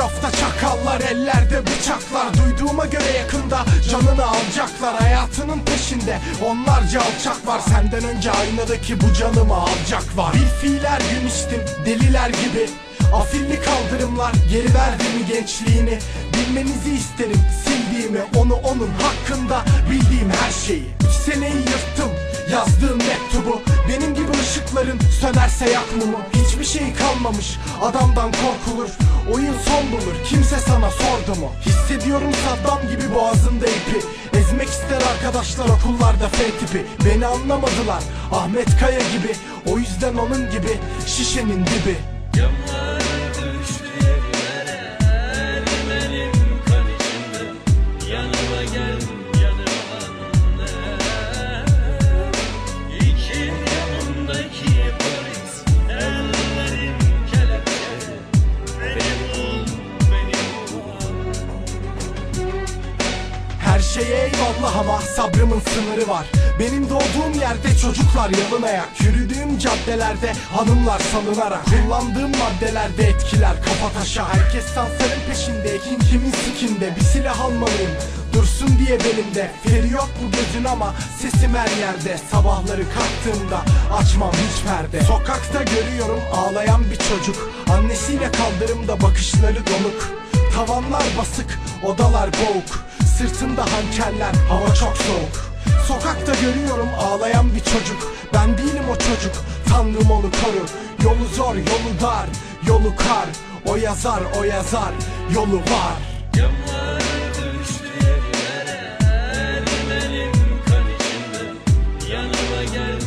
Etrafta çakallar ellerde bıçaklar. Duyduğuma göre yakında canını alacaklar. Hayatının peşinde onlarca alçak var. Senden önce aynadaki bu canımı alacak var Bir fiiller gün içtim deliler gibi. Afilli kaldırımlar geri verdi mi gençliğini. Bilmenizi isterim sildiğimi onu onun hakkında bildiğim her şeyi. Üç seneyi yırttım yazdığım mektubu. Benim gibi ışıkların sönerse yak Hiçbir şey kalmamış adamdan korkulur. Oyun kimse sana sordu mu? Hissediyorum Saddam gibi boğazımda ipi. Ezmek ister arkadaşlar okullarda F tipi. Beni anlamadılar Ahmet Kaya gibi. O yüzden onun gibi şişenin dibi. Camlar eyvallah ama sabrımın sınırı var. Benim doğduğum yerde çocuklar yalın ayak. Yürüdüğüm caddelerde hanımlar salınarak Kullandığım maddelerde etkiler kafa taşa Herkes sansarın peşinde kimin sikinde. Bir silah almalıyım dursun diye belimde. Feri yok bu gözün ama sesim her yerde. Sabahları kalktığımda açmam hiç perde. Sokakta görüyorum ağlayan bir çocuk. Annesiyle kaldırımda bakışları donuk. Tavanlar basık, odalar boğuk Sırtımda hançerler, hava çok soğuk. Sokakta görüyorum ağlayan bir çocuk. Ben değilim o çocuk, tanrım onu koru. Yolu zor, yolu dar, yolu kar. O yazar, o yazar, yolu var. Yanıma gel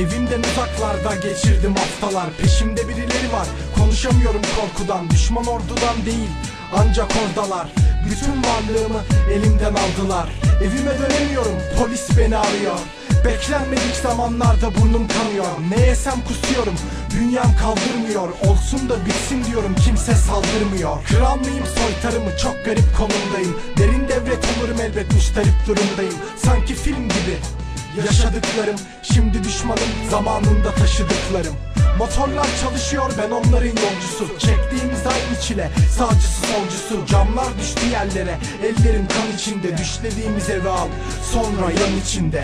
Evimden uzaklarda geçirdim haftalar. Peşimde birileri var. Konuşamıyorum korkudan Düşman ordudan değil ancak oradalar. Bütün varlığımı elimden aldılar. Evime dönemiyorum polis beni arıyor. Beklenmedik zamanlarda burnum kanıyor. Ne yesem kusuyorum Dünyam kaldırmıyor. Olsun da bitsin diyorum kimse saldırmıyor. Kral mıyım soytarımı? Çok garip konumdayım. Derin devlet olurum elbet müşterip durumdayım. Sanki film gibi Yaşadıklarım şimdi düşmanım zamanında taşıdıklarım. Motorlar çalışıyor ben onların yolcusu. Çektiğimiz aynı çile sağcısı solcusu. Camlar düştü yerlere ellerim kan içinde. Düşlediğimiz eve al sonra yan içinde.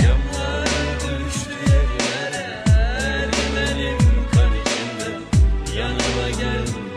Yanıma geldim